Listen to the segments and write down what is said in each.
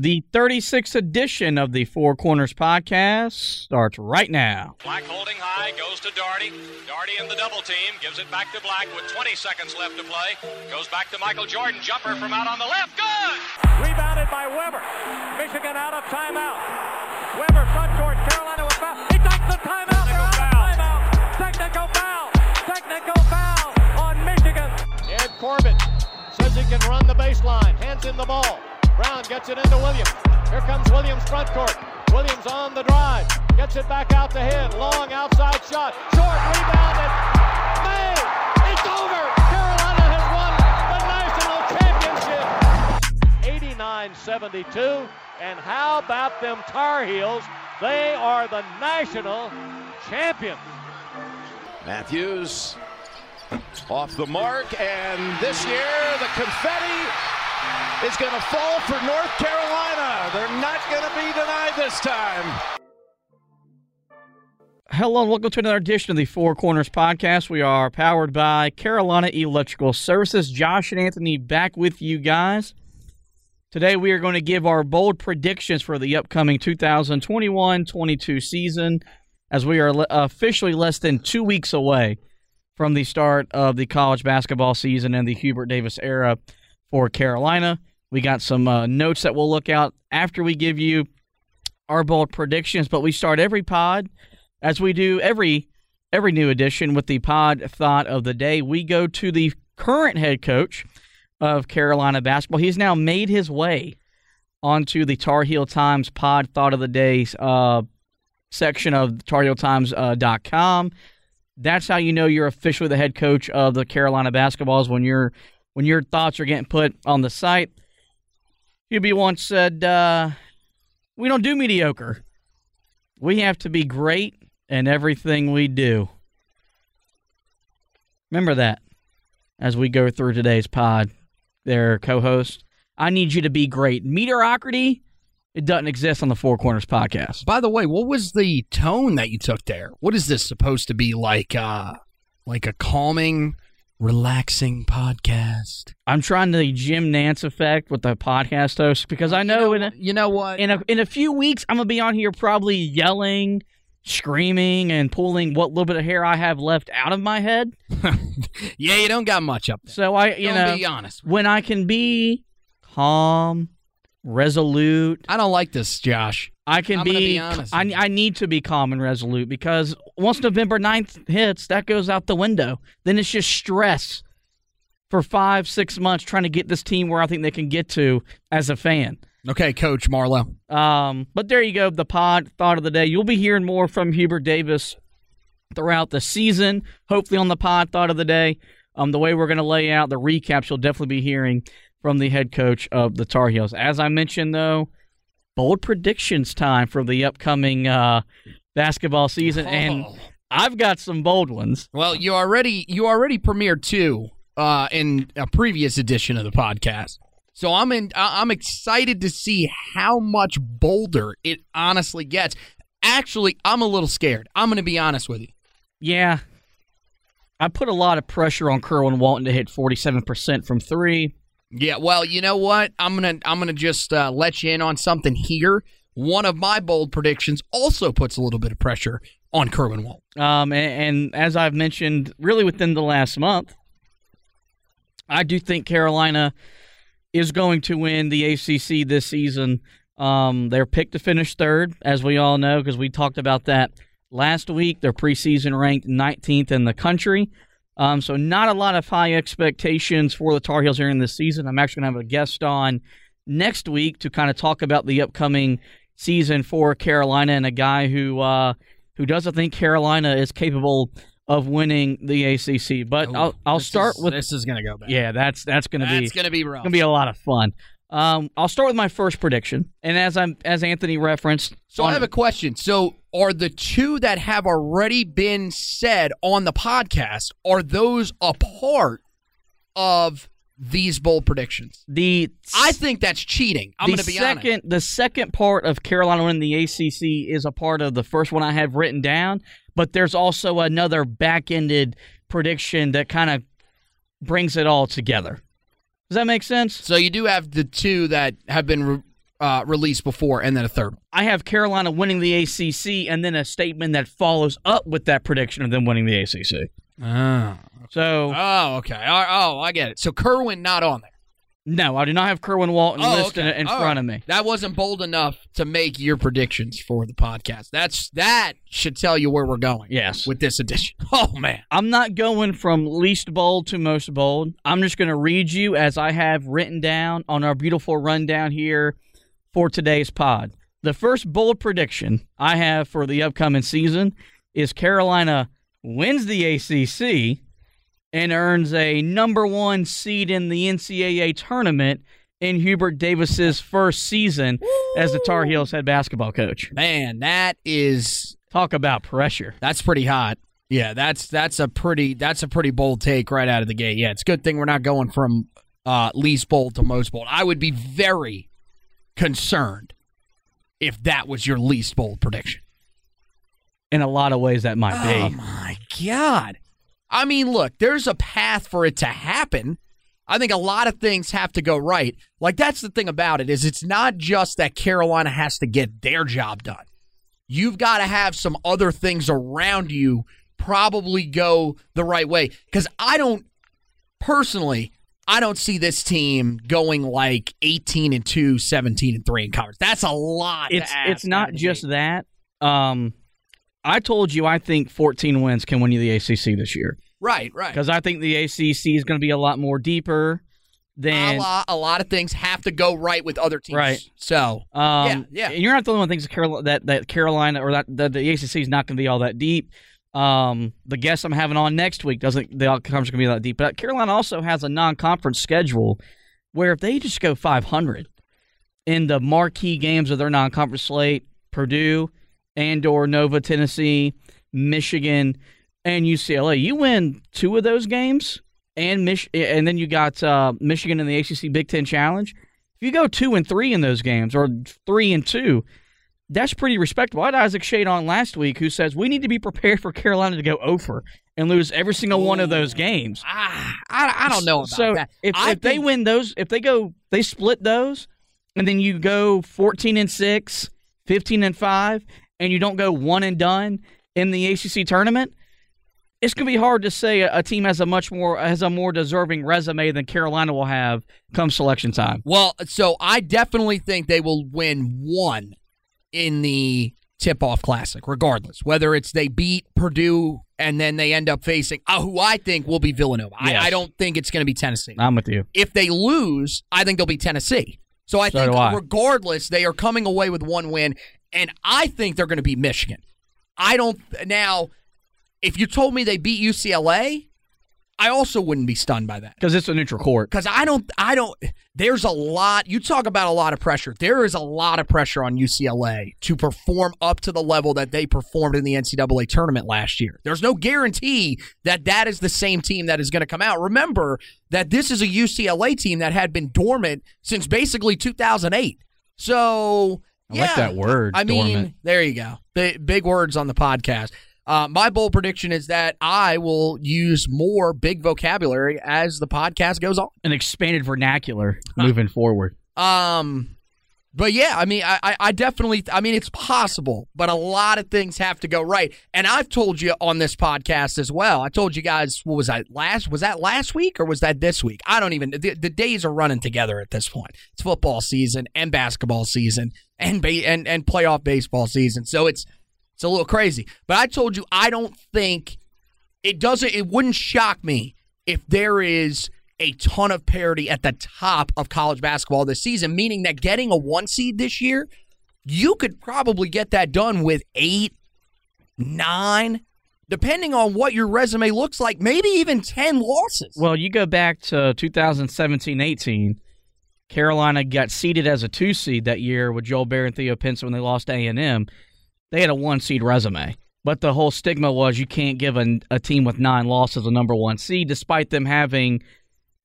The 36th edition of the Four Corners podcast starts right now. Black holding high, goes to Darty. Darty in the double team, gives it back to Black with 20 seconds left to play. Goes back to Michael Jordan, jumper from out on the left, good! Rebounded by Webber. Michigan out of timeout. Webber front court, Carolina with foul. He takes the timeout. They're out of timeout. Technical foul. Technical foul on Michigan. Ed Corbett says he can run the baseline. Hands in the ball. Brown gets it into Williams. Here comes Williams front court. Williams on the drive. Gets it back out to him. Long outside shot. Short rebounded. May. It's over. Carolina has won the national championship. 89-72. And how about them Tar Heels? They are the national champions. Matthews off the mark, and this year the confetti is going to fall for North Carolina. They're not going to be denied this time. Hello and welcome to another edition of the Four Corners podcast. We are powered by Carolina Electrical Services. Josh and Anthony back with you guys. Today we are going to give our bold predictions for the upcoming 2021-22 season as we are officially less than 2 weeks away from the start of the college basketball season and the Hubert Davis era for Carolina. We got some uh, notes that we'll look out after we give you our bold predictions, but we start every pod as we do every every new edition with the pod thought of the day. We go to the current head coach of Carolina basketball. He's now made his way onto the Tar Heel Times pod thought of the day uh, section of TarHeelTimes.com. Uh, That's how you know you're officially the head coach of the Carolina basketballs when you're when your thoughts are getting put on the site. Hubie once said, uh, We don't do mediocre. We have to be great in everything we do. Remember that as we go through today's pod, there, co host. I need you to be great. Mediocrity, it doesn't exist on the Four Corners podcast. By the way, what was the tone that you took there? What is this supposed to be like? Uh, like a calming relaxing podcast. I'm trying the Jim Nantz effect with the podcast host because I know, you know in a, you know what in a in a few weeks I'm gonna be on here probably yelling, screaming, and pulling what little bit of hair I have left out of my head. yeah, you don't got much up there. So I, you don't know, be honest. When I can be calm, resolute. I don't like this, Josh. I can I'm be, be honest. I, I need to be calm and resolute because once November 9th hits, that goes out the window. Then it's just stress for five, six months trying to get this team where I think they can get to as a fan. Okay, Coach Marlowe. Um, but there you go, the pod thought of the day. You'll be hearing more from Hubert Davis throughout the season, hopefully on the pod thought of the day. Um, the way we're going to lay out the recaps, you'll definitely be hearing from the head coach of the Tar Heels. As I mentioned, though, bold predictions time for the upcoming uh, basketball season, oh. and I've got some bold ones. Well, you already you already premiered two uh, in a previous edition of the podcast, so I'm in. I'm excited to see how much bolder it honestly gets. Actually, I'm a little scared. I'm going to be honest with you. Yeah, I put a lot of pressure on Kerwin Walton to hit 47% from three. Yeah, well, you know what? I'm gonna I'm gonna just uh, let you in on something here. One of my bold predictions also puts a little bit of pressure on Kerwin Walt. Um, and, and as I've mentioned, really within the last month, I do think Carolina is going to win the ACC this season. Um, they're picked to finish third, as we all know, because we talked about that last week. They're preseason ranked 19th in the country. Um, so not a lot of high expectations for the Tar Heels here in this season. I'm actually going to have a guest on next week to kind of talk about the upcoming season for Carolina and a guy who uh, who doesn't think Carolina is capable of winning the ACC. But Ooh, I'll I'll start is, with this is going to go bad. Yeah, that's that's going to be it's going to be rough. Going to be a lot of fun. Um, I'll start with my first prediction, and as I'm as Anthony referenced. So I have a question. So are the two that have already been said on the podcast are those a part of these bold predictions? The I think that's cheating. I'm going to be second, honest. The second part of Carolina winning the ACC is a part of the first one I have written down, but there's also another back-ended prediction that kind of brings it all together. Does that make sense? So you do have the two that have been re- uh, released before, and then a third. I have Carolina winning the ACC, and then a statement that follows up with that prediction of them winning the ACC. Oh, So oh, okay. Oh, oh, I get it. So Kerwin not on there. No, I do not have Kerwin Walton Oh, listed okay. in front right. of me. That wasn't bold enough to make your predictions for the podcast. That's that should tell you where we're going. Yes. with this edition. Oh man. I'm not going from least bold to most bold. I'm just going to read you as I have written down on our beautiful rundown here for today's pod. The first bold prediction I have for the upcoming season is Carolina wins the ACC and earns a number one seed in the NCAA tournament in Hubert Davis's first season as the Tar Heels head basketball coach. Man, that is Talk about pressure. that's pretty hot. Yeah, that's that's a pretty that's a pretty bold take right out of the gate. Yeah, it's a good thing we're not going from uh, least bold to most bold. I would be very concerned if that was your least bold prediction. In a lot of ways, that might be. Oh my god. I mean, look, there's a path for it to happen. I think a lot of things have to go right. Like that's the thing about it is it's not just that Carolina has to get their job done. You've got to have some other things around you probably go the right way cuz I don't personally I don't see this team going like 18 and 2, 17 and 3 in conference. That's a lot. it's it's not just that. Um, I told you I think 14 wins can win you the ACC this year Right, right. because I think the ACC is going to be a lot more deeper a than. lot, a lot of things have to go right with other teams. Right. So, Um, Yeah, yeah. and You're not the only one thinks Carolina, that that Carolina or that, that the ACC is not going to be all that deep. Um, the guest I'm having on next week doesn't the conference going to be that deep, but Carolina also has a non-conference schedule where if they just go 500 in the marquee games of their non-conference slate, Purdue, Andor, Nova, Tennessee, Michigan, and UCLA, you win two of those games, and Mich- and then you got uh, Michigan in the ACC Big Ten Challenge. If you go two and three in those games, or three and two, that's pretty respectable. I had Isaac Shade on last week who says we need to be prepared for Carolina to go over and lose every single one of those games. ah, I, I don't know about so that. if, if they win those, if they go, they split those, and then you go 14 and 6, 15 and 5, and you don't go one and done in the ACC tournament, it's going to be hard to say a, team has a much more has a more deserving resume than Carolina will have come selection time. well, so I definitely think they will win one in the tip-off classic, regardless whether it's they beat Purdue and then they end up facing uh, who I think will be Villanova. Yes. I, I don't think it's going to be Tennessee. I'm with you. if they lose, I think they'll be Tennessee. So I So think I. regardless, they are coming away with one win, and I think they're going to be Michigan. I don't now. If you told me they beat UCLA, I also wouldn't be stunned by that Because it's a neutral court. because I don't. I don't. There's a lot. You talk about a lot of pressure. There is a lot of pressure on UCLA to perform up to the level that they performed in the NCAA tournament last year. There's no guarantee that that is the same team that is going to come out. Remember that this is a UCLA team that had been dormant since basically 2008. So I like that word, I mean, dormant. there you go. Big, big words on the podcast. Uh, my bold prediction is that I will use more big vocabulary as the podcast goes on. An expanded vernacular moving forward. Um, but yeah, I mean, I, I, definitely, I mean, it's possible, but a lot of things have to go right. And I've told you on this podcast as well. I told you guys, what was that last? Was that last week or was that this week? I don't even. The, the days are running together at this point. It's football season and basketball season and and and playoff baseball season. So it's it's a little crazy. But I told you, I don't think it doesn't. It wouldn't shock me if there is a ton of parity at the top of college basketball this season, meaning that getting a one seed this year, you could probably get that done with eight, nine, depending on what your resume looks like, maybe even 10 losses. Well, you go back to 2017-18. Carolina got seeded as a two seed that year with Joel Berry and Theo Pinson when they lost A and M. They had a one seed resume, but the whole stigma was you can't give a team with nine losses a number one seed, despite them having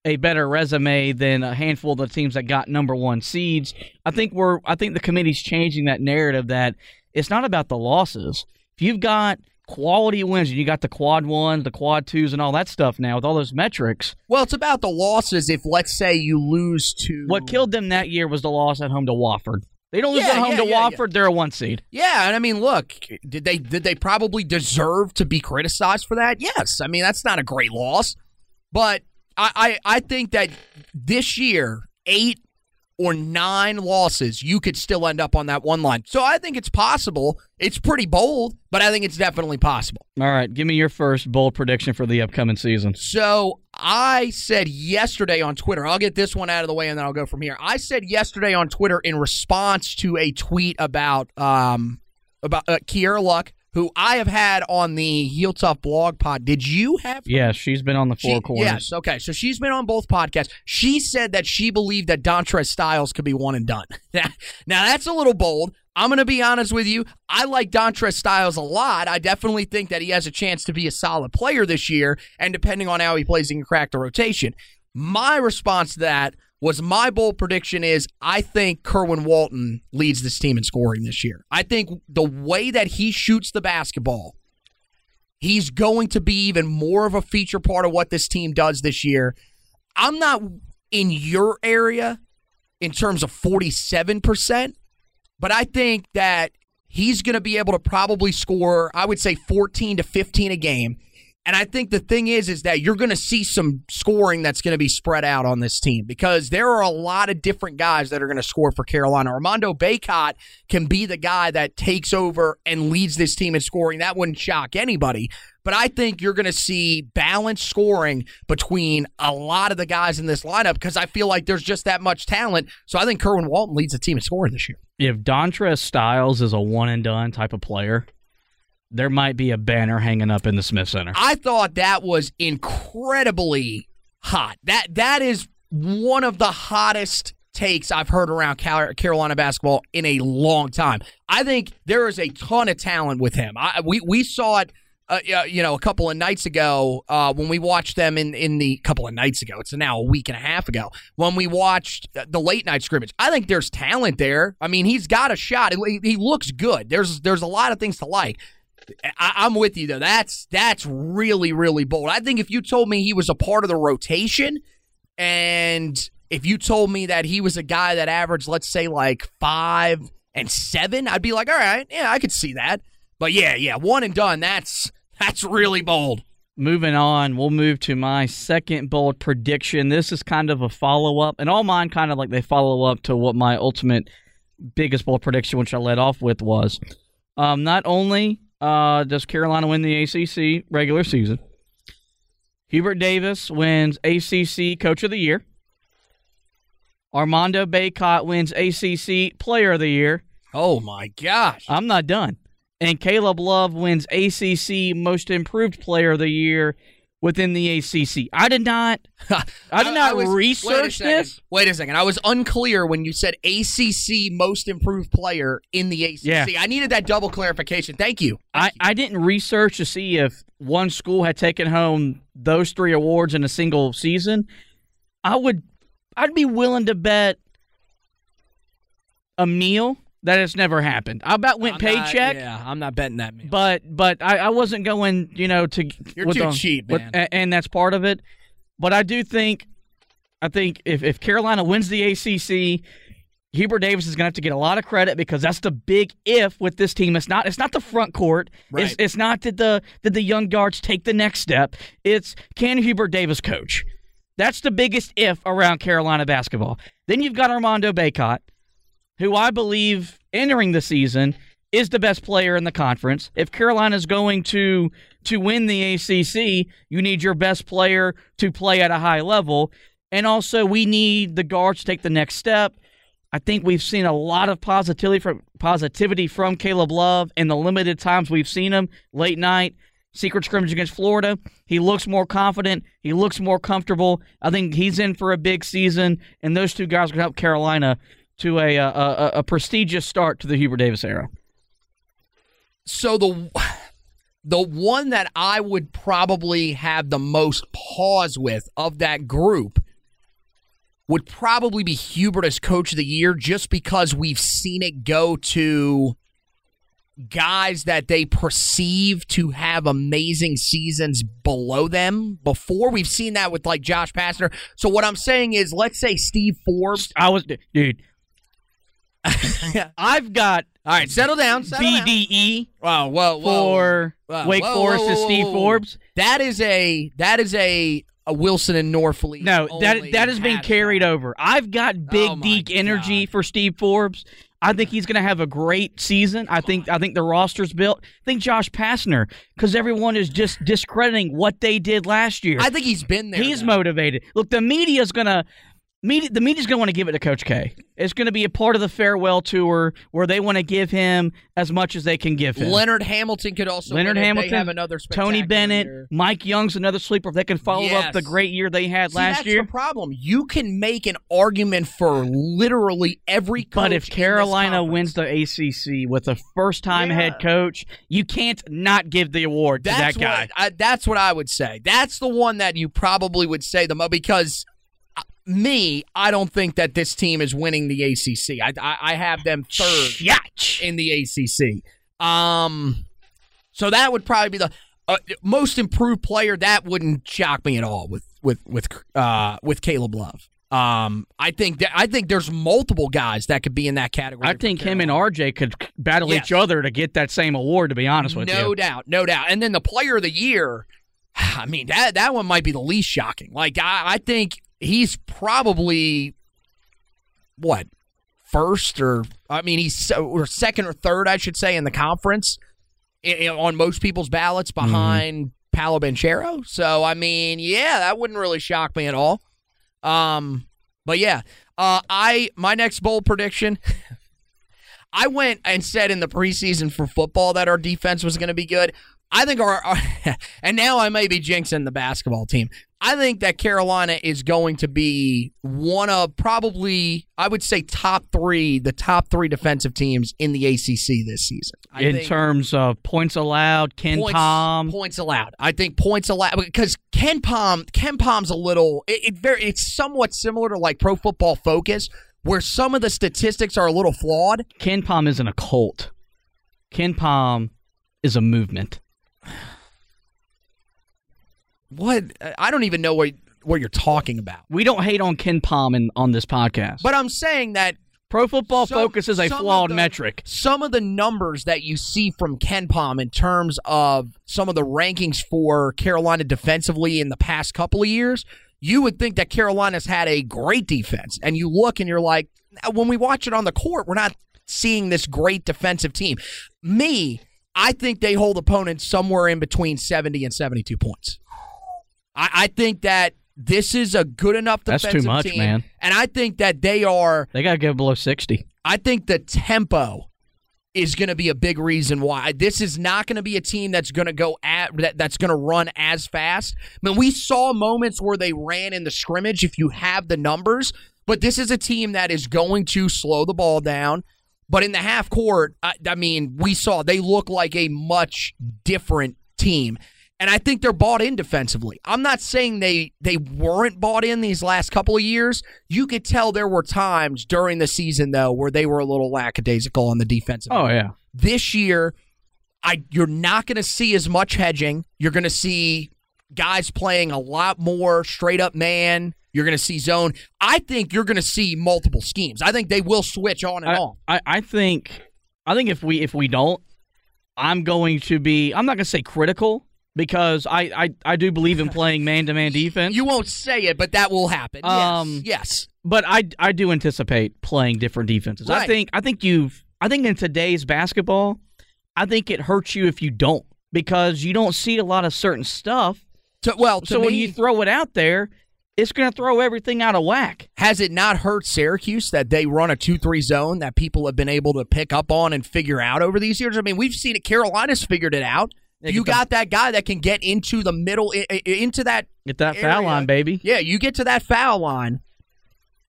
a better resume than a handful of the teams that got number one seeds. I think we're I think the committee's changing that narrative that it's not about the losses. If you've got quality wins. And you got the quad ones, the quad twos, and all that stuff now with all those metrics. Well, it's about the losses. If let's say you lose to What killed them that year was the loss at home to Wofford. They don't lose Yeah, at home yeah, to yeah, Wofford. They're a one seed. Yeah, and I mean, look, did they did they probably deserve to be criticized for that? Yes. I mean, that's not a great loss, but I I, I think that this year eight or nine losses, you could still end up on that one line. So I think it's possible. It's pretty bold, but I think it's definitely possible. All right, give me your first bold prediction for the upcoming season. So I said yesterday on Twitter, I'll get this one out of the way and then I'll go from here. I said yesterday on Twitter in response to a tweet about um about uh, Kiera Luck, who I have had on the Heel Tough blog pod. Did you have Yeah, she's been on the four she- corners. Yes, okay. So she's been on both podcasts. She said that she believed that Dontrez Styles could be one and done. now that's a little bold. I'm going to be honest with you. I like Dontrez Styles a lot. I definitely think that he has a chance to be a solid player this year, and depending on how he plays, he can crack the rotation. My response to that was my bold prediction is I think Kerwin Walton leads this team in scoring this year. I think the way that he shoots the basketball, He's going to be even more of a feature part of what this team does this year. I'm not in your area in terms of 47%, but I think that he's going to be able to probably score, I would say 14 to 15 a game. And I think the thing is, is that you're going to see some scoring that's going to be spread out on this team because there are a lot of different guys that are going to score for Carolina. Armando Bacot can be the guy that takes over and leads this team in scoring. That wouldn't shock anybody. But I think you're going to see balanced scoring between a lot of the guys in this lineup because I feel like there's just that much talent. So I think Kerwin Walton leads the team in scoring this year. If Dontrez Styles is a one and done type of player, there might be a banner hanging up in the Smith Center. I thought that was incredibly hot. That that is one of the hottest takes I've heard around Carolina basketball in a long time. I think there is a ton of talent with him. I, we we saw it. Uh, you know, a couple of nights ago, uh, when we watched them in in the couple of nights ago, it's now a week and a half ago when we watched the late night scrimmage. I think there's talent there. I mean, he's got a shot. He looks good. There's there's a lot of things to like. I, I'm with you though. That's that's really really bold. I think if you told me he was a part of the rotation, and if you told me that he was a guy that averaged, let's say, like five and seven, I'd be like, all right, yeah, I could see that. But yeah, yeah, one and done. That's that's really bold. Moving on, we'll move to my second bold prediction. This is kind of a follow up, and all mine kind of like they follow up to what my ultimate biggest bold prediction, which I led off with, was. Um, not only uh, does Carolina win the ACC regular season, Hubert Davis wins ACC Coach of the Year. Armando Bacot wins ACC Player of the Year. Oh my gosh! I'm not done. And Caleb Love wins ACC Most Improved Player of the Year within the ACC. I did not. I did not was- research second. this. Wait a second. I was unclear when you said ACC Most Improved Player in the ACC. Yeah. I needed that double clarification. Thank you. I, I didn't research to see if one school had taken home those three awards in a single season. I would, I'd be willing to bet a meal that it's never happened. I about went I'm not- paycheck. yeah, I'm not betting that. Man. but but I, I wasn't going, you know, to You're too the- cheap, with- man. and that's part of it. But I do think, I think if if Carolina wins the ACC, Hubert Davis is going to have to get a lot of credit because that's the big if with this team. It's not it's not the front court. It's Right. it's not did the did the young guards take the next step. It's can Hubert Davis coach. That's the biggest if around Carolina basketball. Then you've got Armando Bacot, who I believe entering the season is the best player in the conference. If Carolina's going to to win the ACC, you need your best player to play at a high level, and also we need the guards to take the next step. I think we've seen a lot of positivity from positivity from Caleb Love in the limited times we've seen him late night secret scrimmage against Florida. He looks more confident. He looks more comfortable. I think he's in for a big season, and those two guys are going to help Carolina to a, uh, a, a, a prestigious start to the Hubert Davis era. so the the one that I would probably have the most pause with of that group would probably be Hubert as coach of the year just because we've seen it go to guys that they perceive to have amazing seasons below them before. We've seen that with like Josh Pastner. So what I'm saying is, let's say Steve Forbes. I was, dude. I've got All right, settle down. Settle down. BDE Wow, whoa, whoa, for whoa, Wake Forest whoa, Steve. Forbes. That is a that is a a Wilson and Norfleet. No, that that has been carried back. over. I've got oh big Oh, Deke energy for Steve Forbes. I think he's going to have a great season. I think I think the roster's built. I think Josh Pastner because everyone is just discrediting what they did last year. I think he's been there. he's though. motivated. Look, the media's going to media the media's going to want to give it to Coach K. It's going to be a part of the farewell tour where they want to give him as much as they can give him. Leonard Hamilton could also Leonard Hamilton, They have another Tony Bennett, year. Mike Young's another sleeper. If they can follow Yes. up the great year they had See, last that's year. the problem. You can make an argument for literally every. Coach But if Carolina wins the ACC with a first-time Yeah. head coach, you can't not give the award to that's that guy. What, I, that's what I would say. That's the one that you probably would say the most because me, I don't think that this team is winning the ACC. I I, I have them third Yatch. in the ACC. Um, so that would probably be the uh, most improved player. That wouldn't shock me at all with with with uh with Caleb Love. Um, I think that I think there's multiple guys that could be in that category. I think him and RJ could battle Yes. each other to get that same award. To be honest with no you, no doubt, no doubt. And then the player of the year, I mean that that one might be the least shocking. Like I, I think he's probably what first or I mean he's so- or second or third, I should say, in the conference on most people's ballots Mm-hmm. behind Paolo Banchero. So I mean, yeah, that wouldn't really shock me at all. Um, but yeah, uh, I my next bold prediction. I went and said in the preseason for football that our defense was going to be good. I think our, our and now I may be jinxing the basketball team. I think that Carolina is going to be one of probably I would say top three, the top three defensive teams in the ACC this season. I in terms of points allowed, Ken points, Palm. points allowed. I think points allowed because KenPom, Ken Palm's a little. It, it very, it's somewhat similar to like Pro Football Focus, where some of the statistics are a little flawed. KenPom isn't a cult. KenPom is a movement. What I don't even know what what you're talking about. We don't hate on KenPom in, on this podcast. But I'm saying that Pro Football some- Focus is a flawed the- metric. Some of the numbers that you see from KenPom in terms of some of the rankings for Carolina defensively in the past couple of years, you would think that Carolina's had a great defense. And you look and you're like, when we watch it on the court, we're not seeing this great defensive team. Me, I think they hold opponents somewhere in between 70 and 72 points. I, I think that this is a good enough That's defensive too much, team, man. And I think that they are They got to go below 60. I think the tempo is going to be a big reason why this is not going to be a team that's going to go at that, that's going to run as fast. I mean, we saw moments where they ran in the scrimmage if you have the numbers, but this is a team that is going to slow the ball down. But in the half court, I, I mean, we saw they look like a much different team. And I think they're bought in defensively. I'm not saying they they weren't bought in these last couple of years. You could tell there were times during the season though where they were a little lackadaisical on the defensive. Oh, end. yeah. This year, I you're not going to see as much hedging. You're going to see guys playing a lot more straight up man. You're going to see zone. I think you're going to see multiple schemes. I think they will switch on and I, off. I, I think I think if we if we don't, I'm going to be I'm not going to say critical because I, I, I do believe in playing man to man defense. You won't say it, but that will happen. Um, yes. Yes. but I, I do anticipate playing different defenses. I think I think you've I think in today's basketball, I think it hurts you if you don't because you don't see a lot of certain stuff. To, well, to so me, when you throw it out there, it's going to throw everything out of whack. Has it not hurt Syracuse that they run a 2 3 zone that people have been able to pick up on and figure out over these years? I mean, we've seen it. Carolina's figured it out. You the- got that guy that can get into the middle, into that. Get that foul line, baby. Yeah, you get to that foul line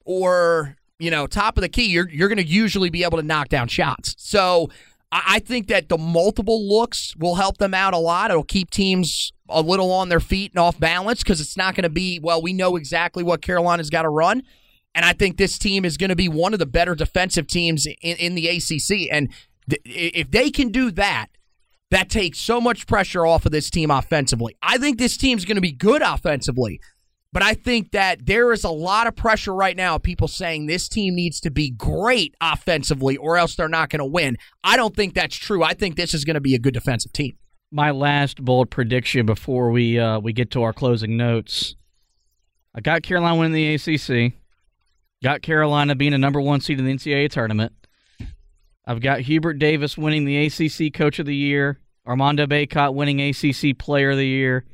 or, you know, top of the key, you're, you're going to usually be able to knock down shots. So I, I think that the multiple looks will help them out a lot. It'll keep teams a little on their feet and off balance because it's not going to be, well, we know exactly what Carolina's got to run. And I think this team is going to be one of the better defensive teams in, in the ACC. And th- if they can do that, that takes so much pressure off of this team offensively. I think this team's going to be good offensively, but I think that there is a lot of pressure right now. People saying this team needs to be great offensively, or else they're not going to win. I don't think that's true. I think this is going to be a good defensive team. My last bold prediction before we uh, we get to our closing notes. I got Carolina winning the ACC. Got Carolina being a number one seed in the NCAA tournament. I've got Hubert Davis winning the ACC Coach of the Year. Armando Bacot winning ACC Player of the Year.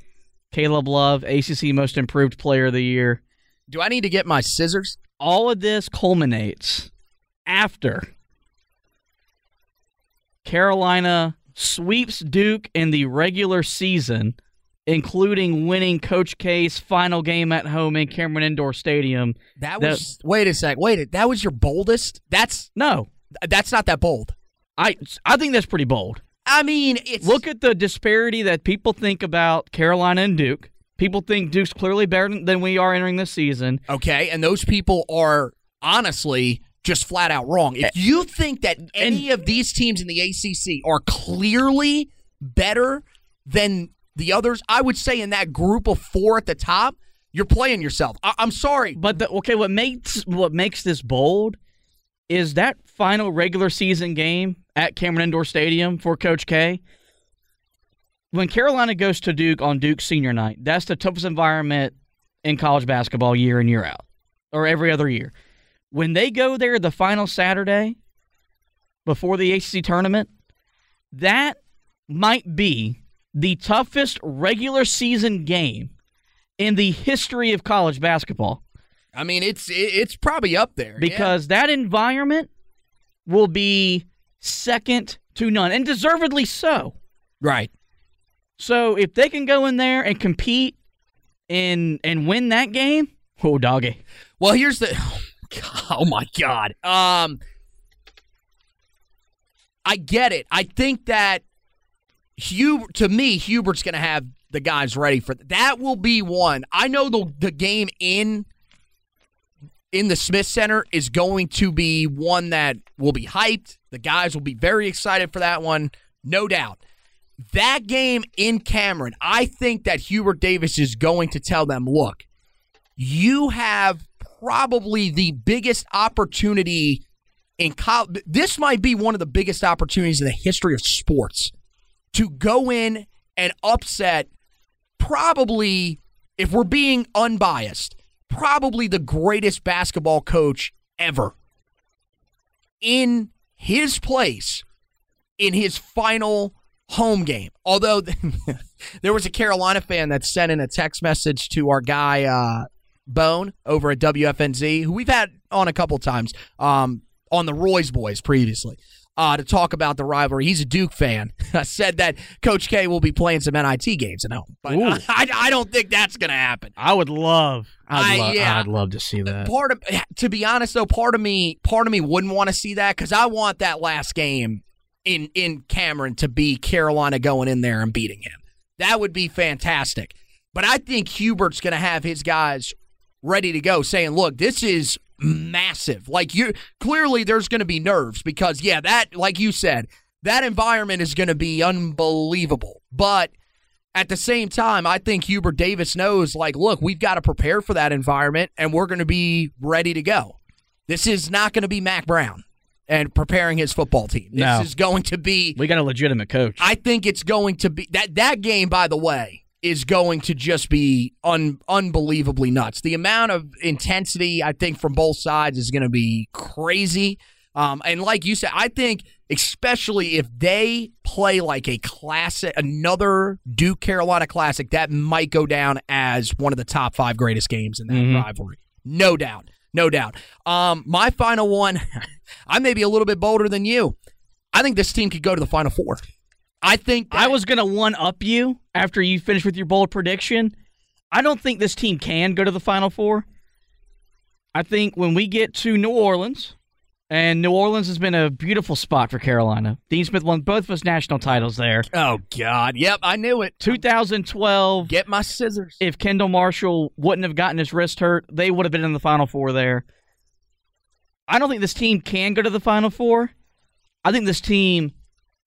Caleb Love, ACC Most Improved Player of the Year. Do I need to get my scissors? All of this culminates after Carolina sweeps Duke in the regular season, including winning Coach K's final game at home in Cameron Indoor Stadium. That was wait a sec. Wait, that was your boldest? That's No, that's not that bold. I I think that's pretty bold. I mean, it's Look at the disparity that people think about Carolina and Duke. People think Duke's clearly better than- we are entering this season. okay, and those people are honestly just flat out wrong. If you think that any of these teams in the ACC are clearly better than the others, I would say in that group of four at the top, you're playing yourself. I- I'm sorry. But the, okay, what makes what makes this bold is that final regular season game at Cameron Indoor Stadium for Coach K. When Carolina goes to Duke on Duke senior night, that's the toughest environment in college basketball year in year out, or every other year. When they go there the final Saturday before the ACC tournament, that might be the toughest regular season game in the history of college basketball I mean, it's it's probably up there because that environment will be second to none, and deservedly so. Right. So if they can go in there and compete and and win that game, oh doggy, Well, here's the. Oh my God. Um, I get it. I think that Hugh, to me, Hubert's going to have the guys ready for that. Will be one. I know the the game in in the Smith Center is going to be one that will be hyped. The guys will be very excited for that one, no doubt. That game in Cameron, I think that Hubert Davis is going to tell them, look, you have probably the biggest opportunity in college. This might be one of the biggest opportunities in the history of sports to go in and upset probably, if we're being unbiased, probably the greatest basketball coach ever in his place in his final home game. Although there was a Carolina fan that sent in a text message to our guy uh, Bone over at WFNZ, who we've had on a couple times um, on the Roy's Boys previously. Uh, to talk about the rivalry, he's a Duke fan. I said that Coach K will be playing some NIT games at home, but Ooh. I, I don't think that's going to happen. I would love, I'd, I- yeah. I'd love to see that. part of to be honest though part of me part of me wouldn't want to see that because i want that last game in in cameron to be carolina going in there and beating him that would be fantastic but i think hubert's going to have his guys ready to go saying look this is massive like you clearly there's going to be nerves because yeah that like you said that environment is going to be unbelievable but at the same time, I think Hubert Davis knows, like, look, we've got to prepare for that environment and we're going to be ready to go. This is not going to be Mack Brown and preparing his football team. This No. is going to be, We got a legitimate coach. I think it's going to be, that, that game, by the way, is going to just be un, unbelievably nuts. The amount of intensity, I think, from both sides is going to be crazy. Um, and like you said, I think especially if they play like a classic, another Duke Carolina classic, that might go down as one of the top five greatest games in that Mhm. rivalry. No doubt. No doubt. Um, my final one, I may be a little bit bolder than you. I think this team could go to the final four. I think I was going to one up you after you finished with your bold prediction. I don't think this team can go to the Final Four. I think when we get to New Orleans, and New Orleans has been a beautiful spot for Carolina. Dean Smith won both of his national titles there. Oh God! Yep, I knew it. 2012, Get my scissors. if Kendall Marshall wouldn't have gotten his wrist hurt, they would have been in the Final Four there. I don't think this team can go to the Final Four. I think this team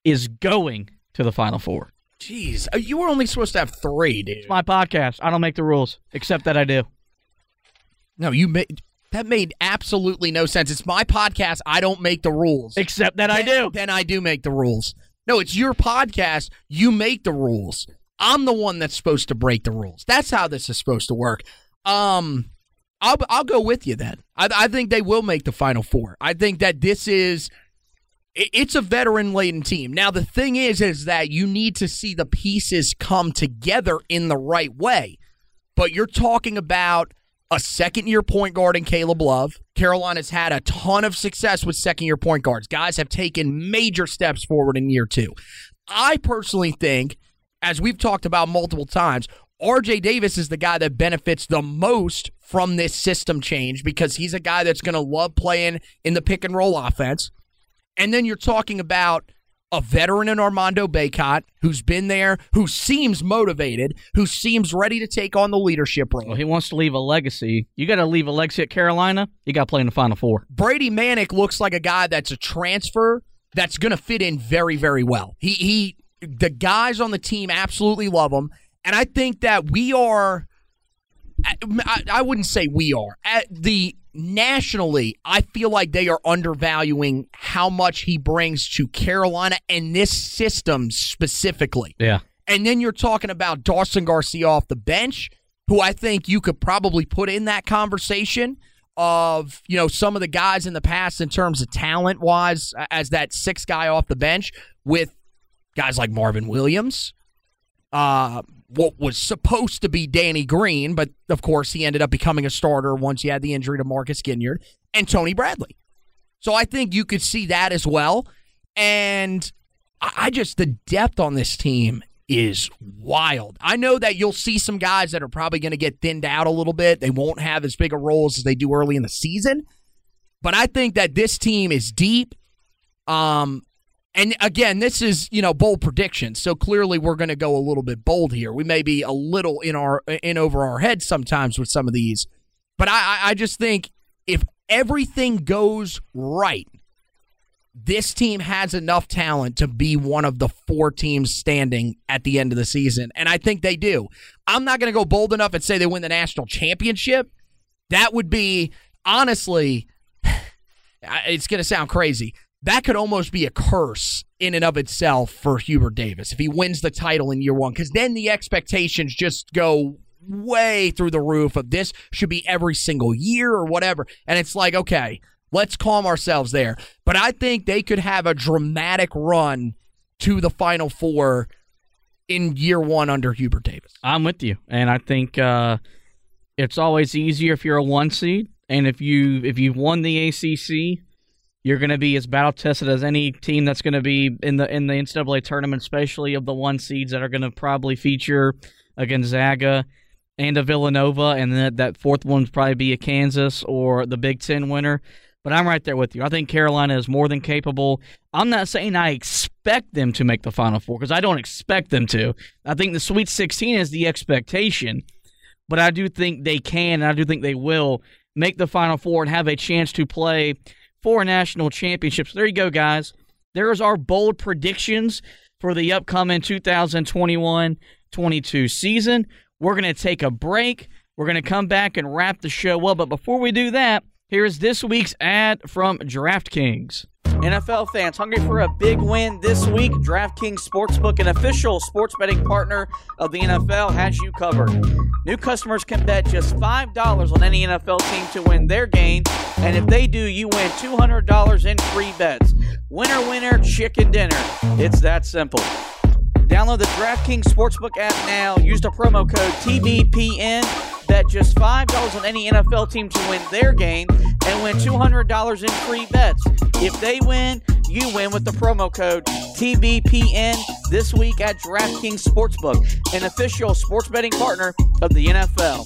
is going to the Final Four. Jeez, uh, you were only supposed to have three, dude. It's my podcast. I don't make the rules, except that I do. No, you made that made absolutely no sense. It's my podcast. I don't make the rules. Except that I do. Then I do make the rules. No, it's your podcast. You make the rules. I'm the one that's supposed to break the rules. That's how this is supposed to work. Um, I'll I'll go with you then. I, I think they will make the final four. I think that this is it's a veteran laden team. Now the thing is is that you need to see the pieces come together in the right way. But you're talking about a second year point guard in Caleb Love. Carolina's had a ton of success with second year point guards. Guys have taken major steps forward in year two. I personally think, as we've talked about multiple times, RJ Davis is the guy that benefits the most from this system change because he's a guy that's going to love playing in the pick and roll offense. And then you're talking about a veteran in Armando Bacot who's been there, who seems motivated, who seems ready to take on the leadership role. Well, he wants to leave a legacy. You got to leave a legacy at Carolina. You got to play in the Final Four. Brady Manek looks like a guy that's a transfer that's going to fit in very, very well. He he, the guys on the team absolutely love him, and I think that we are. I, I wouldn't say we are at the nationally. I feel like they are undervaluing how much he brings to Carolina and this system specifically. Yeah. And then you're talking about Dawson Garcia off the bench, who I think you could probably put in that conversation of, you know, some of the guys in the past in terms of talent wise as that six guy off the bench with guys like Marvin Williams, uh, what was supposed to be Danny Green, but of course he ended up becoming a starter once he had the injury to Marcus Ginyard, and Tony Bradley. So I think you could see that as well. And I just, the depth on this team is wild. I know that you'll see some guys that are probably going to get thinned out a little bit. They won't have as big a roles as they do early in the season. But I think that this team is deep. Um, and again, this is you know bold predictions, so clearly we're going to go a little bit bold here. We may be a little in our in over our heads sometimes with some of these, but I I- I just think if everything goes right, this team has enough talent to be one of the four teams standing at the end of the season, and I think they do. I'm not going to go bold enough and say they win the national championship. That would be honestly, it's going to sound crazy. That could almost be a curse in and of itself for Hubert Davis if he wins the title in year one, because then the expectations just go way through the roof of this should be every single year or whatever. And it's like, okay, let's calm ourselves there. But I think they could have a dramatic run to the Final Four in year one under Hubert Davis. I'm with you, and I think uh, it's always easier if you're a one seed, and if you if you've won the ACC, you're going to be as battle tested as any team that's going to be in the in the NCAA tournament, especially of the one seeds that are going to probably feature a Gonzaga and a Villanova, and that that fourth one's probably be a Kansas or the Big Ten winner. But I'm right there with you. I think Carolina is more than capable. I'm not saying I expect them to make the Final Four because I don't expect them to. I think the Sweet 16 is the expectation, but I do think they can, and I do think they will make the Final Four and have a chance to play for national championships. There you go, guys. There's our bold predictions for the upcoming 2021 22 season. We're going to take a break. We're going to come back and wrap the show up. But before we do that, here's this week's ad from DraftKings. NFL fans hungry for a big win this week? DraftKings Sportsbook, an official sports betting partner of the NFL, has you covered. New customers can bet just $5 on any NFL team to win their game, and if they do, you win $200 in free bets. Winner, winner, chicken dinner. It's that simple. Download the DraftKings Sportsbook app now. Use the promo code TBPN. Bet just $5 on any NFL team to win their game and win $200 in free bets. If they win, you win with the promo code TBPN this week at DraftKings Sportsbook, an official sports betting partner of the NFL.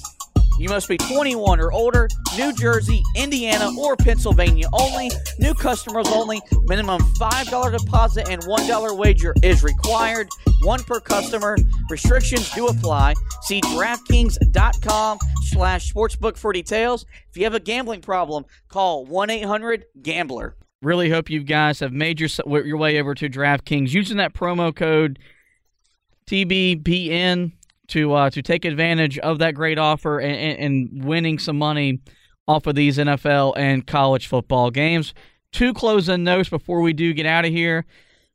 You must be 21 or older, New Jersey, Indiana, or Pennsylvania only. New customers only. Minimum $5 deposit and $1 wager is required. One per customer. Restrictions do apply. See DraftKings.com slash sportsbook for details. If you have a gambling problem, call 1-800-GAMBLER. really hope you guys have made your your way over to DraftKings using that promo code TBPN to uh, to take advantage of that great offer and, and, winning some money off of these NFL and college football games. Two closing notes before we do get out of here.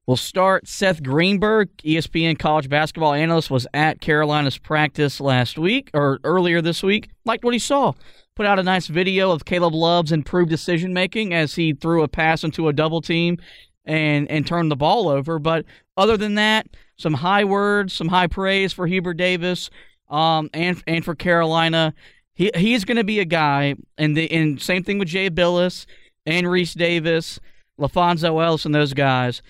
We'll start. Seth Greenberg, ESPN college basketball analyst, was at Carolina's practice last week or earlier this week. Liked what he saw. Put out a nice video of Caleb Love's improved decision making as he threw a pass into a double team and and turned the ball over. But other than that, some high words, some high praise for Hubert Davis, um, and and for Carolina. He he's going to be a guy, and the and same thing with Jay Bilas and Rece Davis, LaPhonso Ellis, and those guys.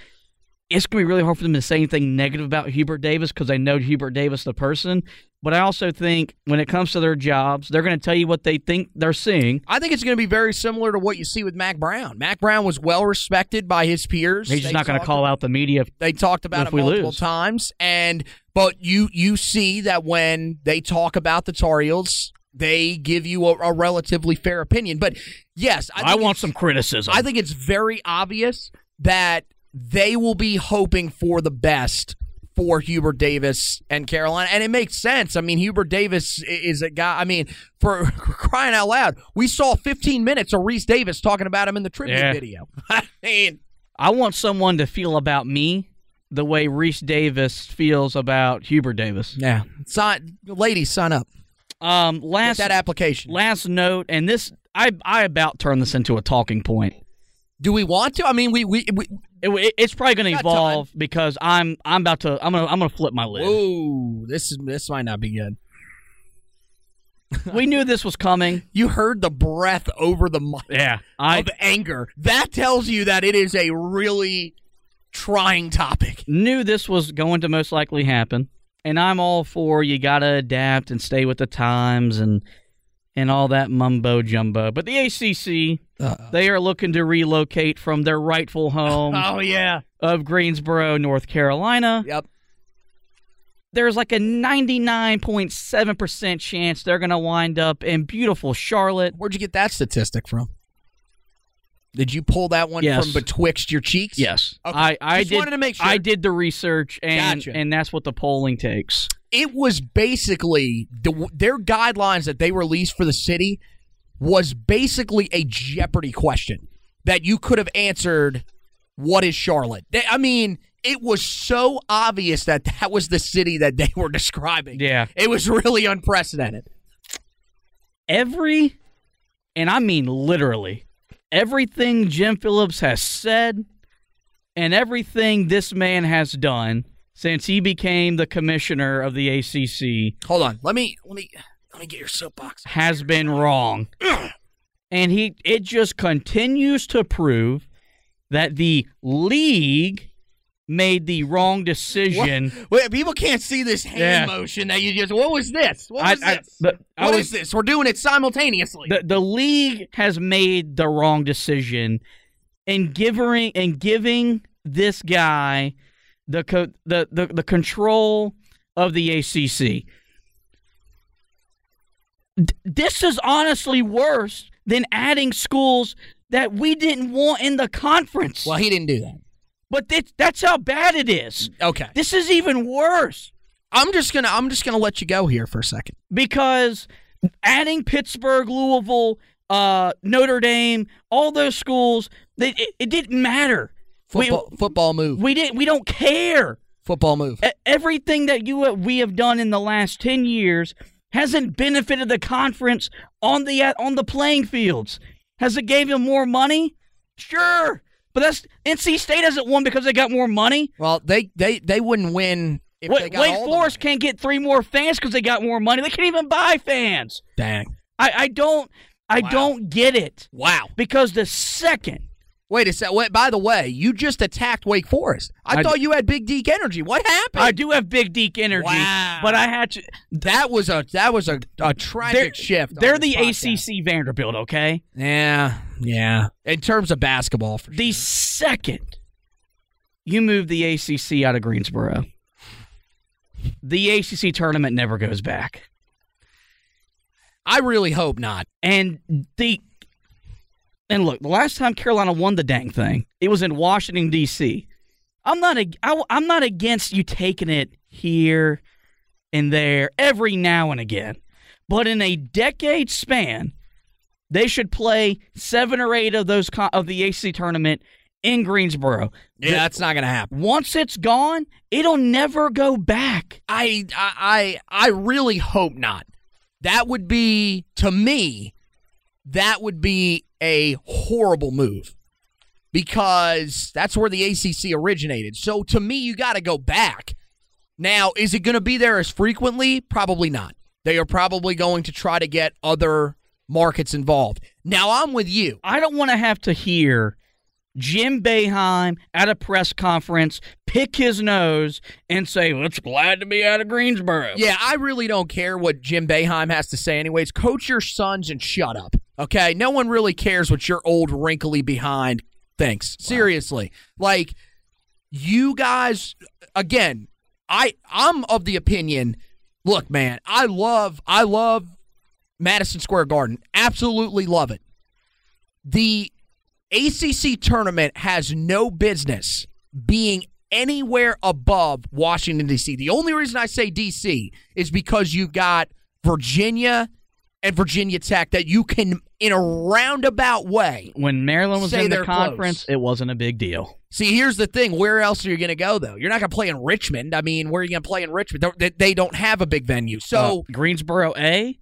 It's going to be really hard for them to say anything negative about Hubert Davis because they know Hubert Davis, the person. But I also think when it comes to their jobs, they're going to tell you what they think they're seeing. I think it's going to be very similar to what you see with Mack Brown. Mack Brown was well respected by his peers. He's just They not going to call out the media. if- They talked about If it we multiple lose. times, and but you you see that when they talk about the Tar Heels, they give you a, a relatively fair opinion. But yes, I, I, want some criticism. I think it's very obvious that they will be hoping for the best for Hubert Davis and Carolina, and it makes sense. I mean, Hubert Davis is a guy. I mean, for crying out loud, we saw 15 minutes of Rece Davis talking about him in the tribute Yeah. video. I mean, I want someone to feel about me the way Rece Davis feels about Hubert Davis. yeah, sign, ladies, sign up. Um, Get last that application. last note, and this I I about turned this into a talking point. Do we want to? I mean, we we, we It, it- it's probably going to evolve because I'm I'm about to I'm gonna I'm gonna flip my lid. Whoa, this is this might not be good. we knew this was coming. You heard the breath over the mic Yeah, I of anger. That tells you that it is a really trying topic. knew this was going to most likely happen, and I'm all for you got to adapt and stay with the times and and all that mumbo jumbo. But the ACC, they are looking to relocate from their rightful home Oh yeah. of Greensboro, North Carolina. Yep. There's like a 99.7% chance they're going to wind up in beautiful Charlotte. Where'd you get that statistic from? Did you pull that one Yes. from betwixt your cheeks? Yes. Okay. I, I Just did wanted to make sure. I did the research and Gotcha. and that's what the polling takes. It was basically the, their guidelines that they released for the city was basically a Jeopardy question that you could have answered. What is Charlotte? They- I mean, it was so obvious that that was the city that they were describing. Yeah. It was really unprecedented. Every and I mean literally everything Jim Phillips has said and everything this man has done since he became the commissioner of the ACC Hold on. Let me let me let me get your soapbox. has been wrong. and he it just continues to prove that the league made the wrong decision. Wait, people can't see this hand Yeah. motion that you just. What was this? What was I- this? I What was- is this? We're doing it simultaneously. The the league has made the wrong decision in giving and giving this guy the co- the, the the control of the ACC. D- This is honestly worse than adding schools that we didn't want in the conference. well, he didn't do that. But this, that's how bad it is. Okay. This is even worse I'm just gonna I'm just gonna let you go here for a second. because adding Pittsburgh, Louisville, uh, Notre Dame, all those schools, they, it, it didn't matter. We- Football, football move. We didn't. We don't care. football move. Everything that you we have done in the last ten years hasn't benefited the conference on the on the playing fields. Has it gave them more money? Sure, but that's NC State hasn't won because they got more money. Well, they they they wouldn't win if Wa- they got Wake Forest can't get three more fans because they got more money. They can't even buy fans. Dang. I, I don't I Wow. don't get it Wow. because the second Wait a sec. Wait, by the way, you just attacked Wake Forest. I, I thought you had Big Deke energy. What happened? I do have big deek energy, Wow. but I had to. that was a that was a, a They're, tragic shift. they're the podcast. ACC Vanderbilt, okay? Yeah, yeah. In terms of basketball, for The second you move the ACC out of Greensboro, the ACC tournament never goes back. I really hope not. And the And look, the last time Carolina won the dang thing, it was in Washington D.C. I'm not a, I, I'm not against you taking it here and there every now and again, but in a decade span, they should play seven or eight of those of the AC tournament in Greensboro. Yeah, that's not going to happen. Once it's gone, it'll never go back. I I I really hope not. That would be to me that would be a horrible move because that's where the ACC originated. So to me you got to go back. Now, is it going to be there as frequently? Probably not. They are probably going to try to get other markets involved. Now, I'm with you. I don't want to have to hear Jim Boeheim at a press conference pick his nose and say, "It's glad to be out of Greensboro." Yeah, I really don't care what Jim Boeheim has to say, anyways. Coach your sons and shut up. Okay, no one really cares what your old wrinkly behind thinks. Seriously, like you guys. Again, I I'm of the opinion. Look, man, I love I love Madison Square Garden. Absolutely love it. The ACC tournament has no business being anywhere above Washington, D.C. The only reason I say D.C. is because you've got Virginia and Virginia Tech that you can, in a roundabout way, When Maryland was Say in the conference, close. it wasn't a big deal. See, here's the thing. Where else are you going to go, though? You're not going to play in Richmond. I mean, where are you going to play in Richmond? They- They don't have a big venue. So Uh, Greensboro A,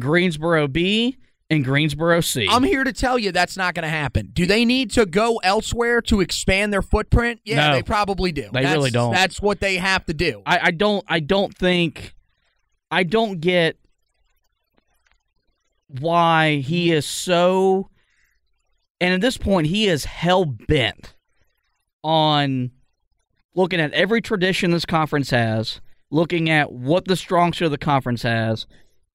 Greensboro B, and Greensboro C. I'm here to tell you that's not going to happen. Do they need to go elsewhere to expand their footprint? Yeah, No. they probably do. They That's- really don't. That's what they have to do. I, I don't I don't think I don't get why he is so and at this point he is hell bent on looking at every tradition this conference has, looking at what the strong suit of the conference has,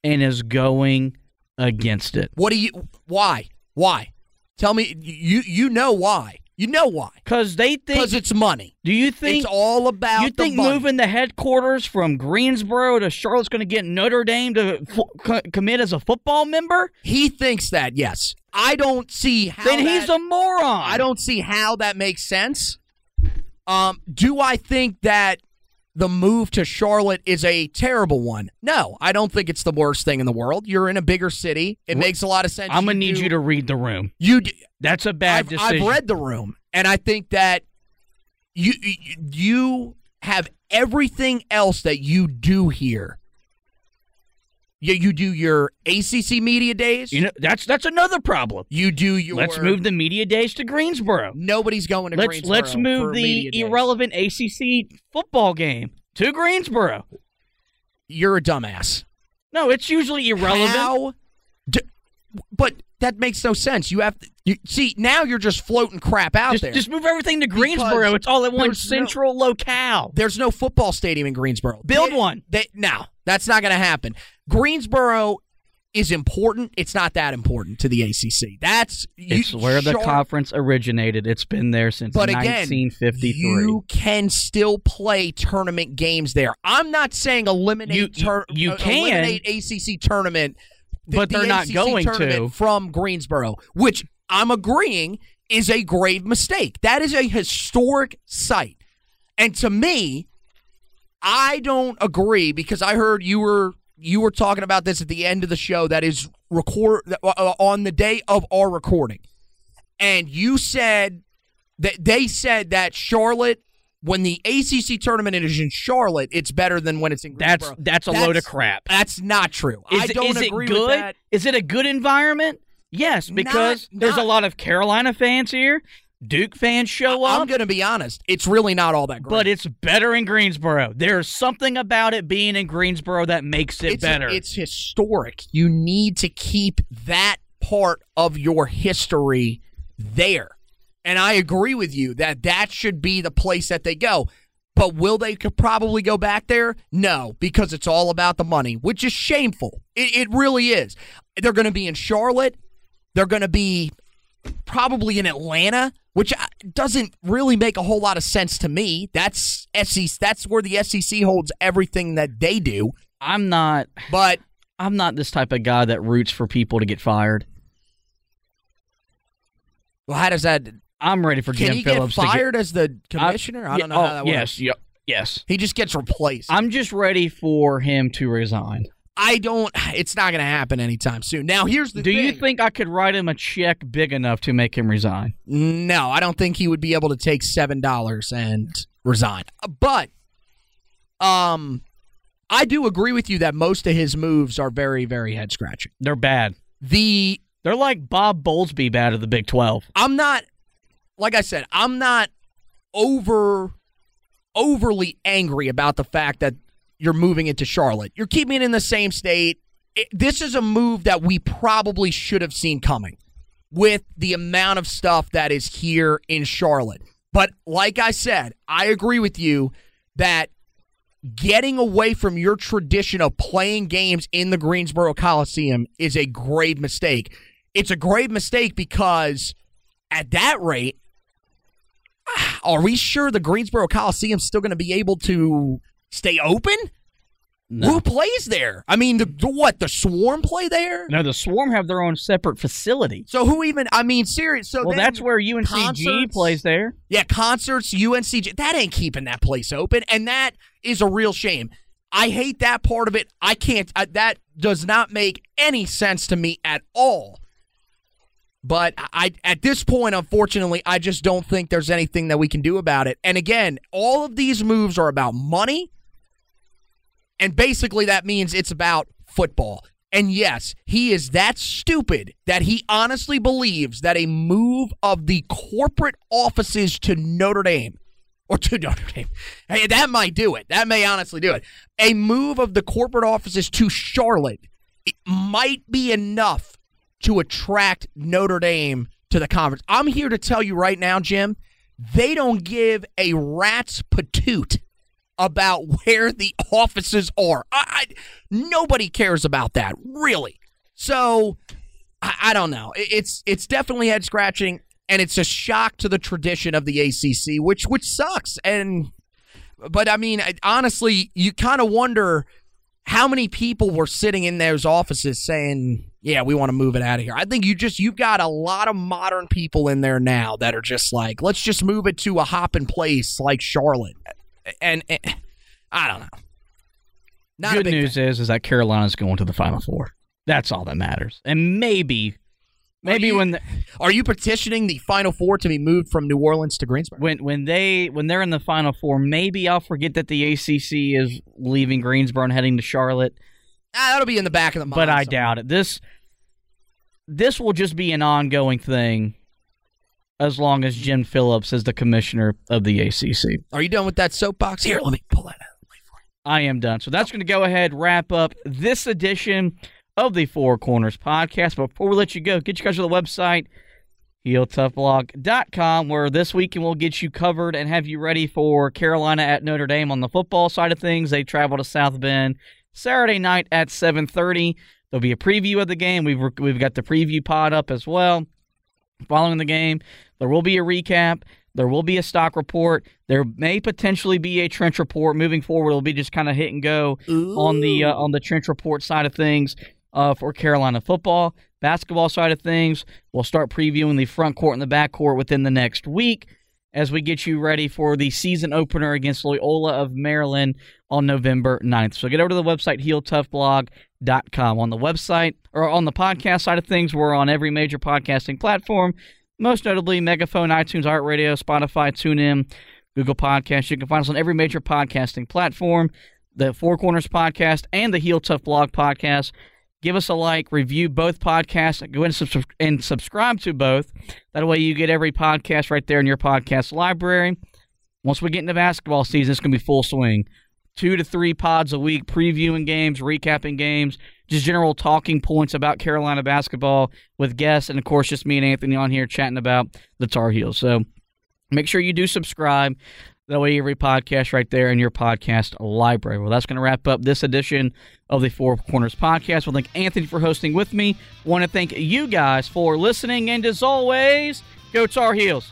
and is going against it. What do you? Why? Why? Tell me. You you know why? You know why? Because they think Because it's money. Do you think? it's all about you the think money. moving the headquarters from Greensboro to Charlotte's going to get Notre Dame to co- commit as a football member? He thinks that. Yes. I don't see how. then he's a moron. I don't see how that makes sense. Um, do I think that the move to Charlotte is a terrible one? No, I don't think it's the worst thing in the world. You're in a bigger city. It makes a lot of sense. I'm gonna need do- you to read the room. You. d- That's a bad I've, decision. I've read the room, and I think that you- you have everything else that you do here. You, you do your ACC media days. You know that's that's another problem. you do your. Let's move the media days to Greensboro. Nobody's going to Let's Greensboro let's move the media days. irrelevant ACC football game to Greensboro. You're a dumbass. No, it's usually irrelevant. How? But that makes no sense. You have to you, see now. You're just floating crap out Just, there. just move everything to Greensboro. Because It's all at one there's no- central locale. There's no football stadium in Greensboro. Build They- one. They, no, that's not going to happen. Greensboro is important. It's not that important to the ACC. That's you, It's where the Char- conference originated. It's been there since But again, 1953. you can still play tournament games there. I'm not saying eliminate You- tur- you uh, can. eliminate ACC tournament, But the they're not ACC going to. from Greensboro, which I'm agreeing is a grave mistake. That is a historic site, and to me, I don't agree because I heard you were you were talking about this at the end of the show. That is record uh, on the day of our recording, and you said that they said that Charlotte. When the ACC tournament is in Charlotte, it's better than when it's in That's Greensboro. that's a load of crap. That's not true. Is, I it- don't is it agree good? with that. Is it a good environment? Yes, because there's a lot of Carolina fans here. Duke fans show up. I'm going to be honest. It's really not all that great. but it's better in Greensboro. There's something about it being in Greensboro that makes it it's, better. it's historic. You need to keep that part of your history there. And I agree with you that that should be the place that they go. But will they could probably go back there? No, because it's all about the money, which is shameful. It, it really is. They're going to be in Charlotte. They're going to be probably in Atlanta, which uh, doesn't really make a whole lot of sense to me. That's SEC. That's where the SEC holds everything that they do. I'm not But I'm not this type of guy that roots for people to get fired. Well, how does that? I'm ready for Jim Phillips get to get fired as the commissioner? I, Yeah, don't know oh, how that works. yes, yep, yes. He just gets replaced. I'm just ready for him to resign. I don't. It's not going to happen anytime soon. Now, here's the Do thing. you think I could write him a check big enough to make him resign? No, I don't think he would be able to take seven dollars and resign. But, um, I do agree with you that most of his moves are very, very head scratching. They're bad. The They're like Bob Bowlesby bad of the Big 12. I'm not, like I said, I'm not over overly angry about the fact that you're moving it to Charlotte. You're keeping it in the same state. It, this is a move that we probably should have seen coming with the amount of stuff that is here in Charlotte. But like I said, I agree with you that getting away from your tradition of playing games in the Greensboro Coliseum is a grave mistake. It's a grave mistake because at that rate, are we sure the Greensboro Coliseum's still going to be able to stay open? Who plays there? I mean, the, the what? The Swarm play there? No, the Swarm have their own separate facility. So who even? I mean, serious. So well, that's where UNCG concerts- plays there. Yeah, concerts, UNCG. That ain't keeping that place open, and that is a real shame. I hate that part of it. I can't. Uh, that does not make any sense to me at all. But I, at this point, unfortunately, I just don't think there's anything that we can do about it. And again, all of these moves are about money, and basically that means it's about football. And yes, he is that stupid that he honestly believes that a move of the corporate offices to Notre Dame or to Notre Dame, hey, that might do it. That may honestly do it. A move of the corporate offices to Charlotte it might be enough to attract Notre Dame to the conference. I'm here to tell you right now, Jim, they don't give a rat's patoot about where the offices are. I, I, nobody cares about that, really. So I, I don't know. It- It's it's definitely head scratching, and it's a shock to the tradition of the ACC, which which sucks. And but I mean, honestly, you kind of wonder how many people were sitting in those offices saying, "Yeah, we want to move it out of here." I think you just you've got a lot of modern people in there now that are just like, "Let's just move it to a hopping place like Charlotte." And, and I don't know. Not Good news is is that Carolina's going to the Final Four. That's all that matters. And maybe, maybe you- when the, Are you petitioning the Final Four to be moved from New Orleans to Greensboro? when when they when they're in the Final Four, maybe I'll forget that the ACC is leaving Greensboro and heading to Charlotte. Ah, that'll be in the back of the mind. But I somewhere. doubt it. This this will just be an ongoing thing as long as Jim Phillips is the commissioner of the ACC. Are you done with that soapbox? Here, let me pull that out. I am done. So that's going to go ahead wrap up this edition of the Four Corners podcast. Before we let you go, get you guys to the website, heeltoughblog.com, where this weekend we'll get you covered and have you ready for Carolina at Notre Dame on the football side of things. They travel to South Bend Saturday night at 7.30. There'll be a preview of the game. We've, we've got the preview pod up as well. Following the game, there will be a recap. There will be a stock report. There may potentially be a trench report. Moving forward, it'll be just kind of hit and go on the uh, on the trench report side of things uh, for Carolina football. Basketball side of things, we'll start previewing the front court and the back court within the next week as we get you ready for the season opener against Loyola of Maryland on November 9th. So get over to the website, heeltoughblog.com. On the website, or on the podcast side of things, we're on every major podcasting platform, most notably Megaphone, iTunes, iHeartRadio, Spotify, TuneIn, Google Podcasts. You can find us on every major podcasting platform, the Four Corners Podcast and the Heel Tough Blog Podcast. Give us a like, review both podcasts, go and, subs- and subscribe to both. That way you get every podcast right there in your podcast library. Once we get into basketball season, it's going to be full swing. Two to three pods a week, previewing games, recapping games, just general talking points about Carolina basketball with guests, and of course, just me and Anthony on here chatting about the Tar Heels. So make sure you do subscribe. That way, every podcast right there in your podcast library. Well, that's going to wrap up this edition of the Four Corners podcast. We'll thank Anthony for hosting with me. Want to thank you guys for listening, and as always, go Tar Heels.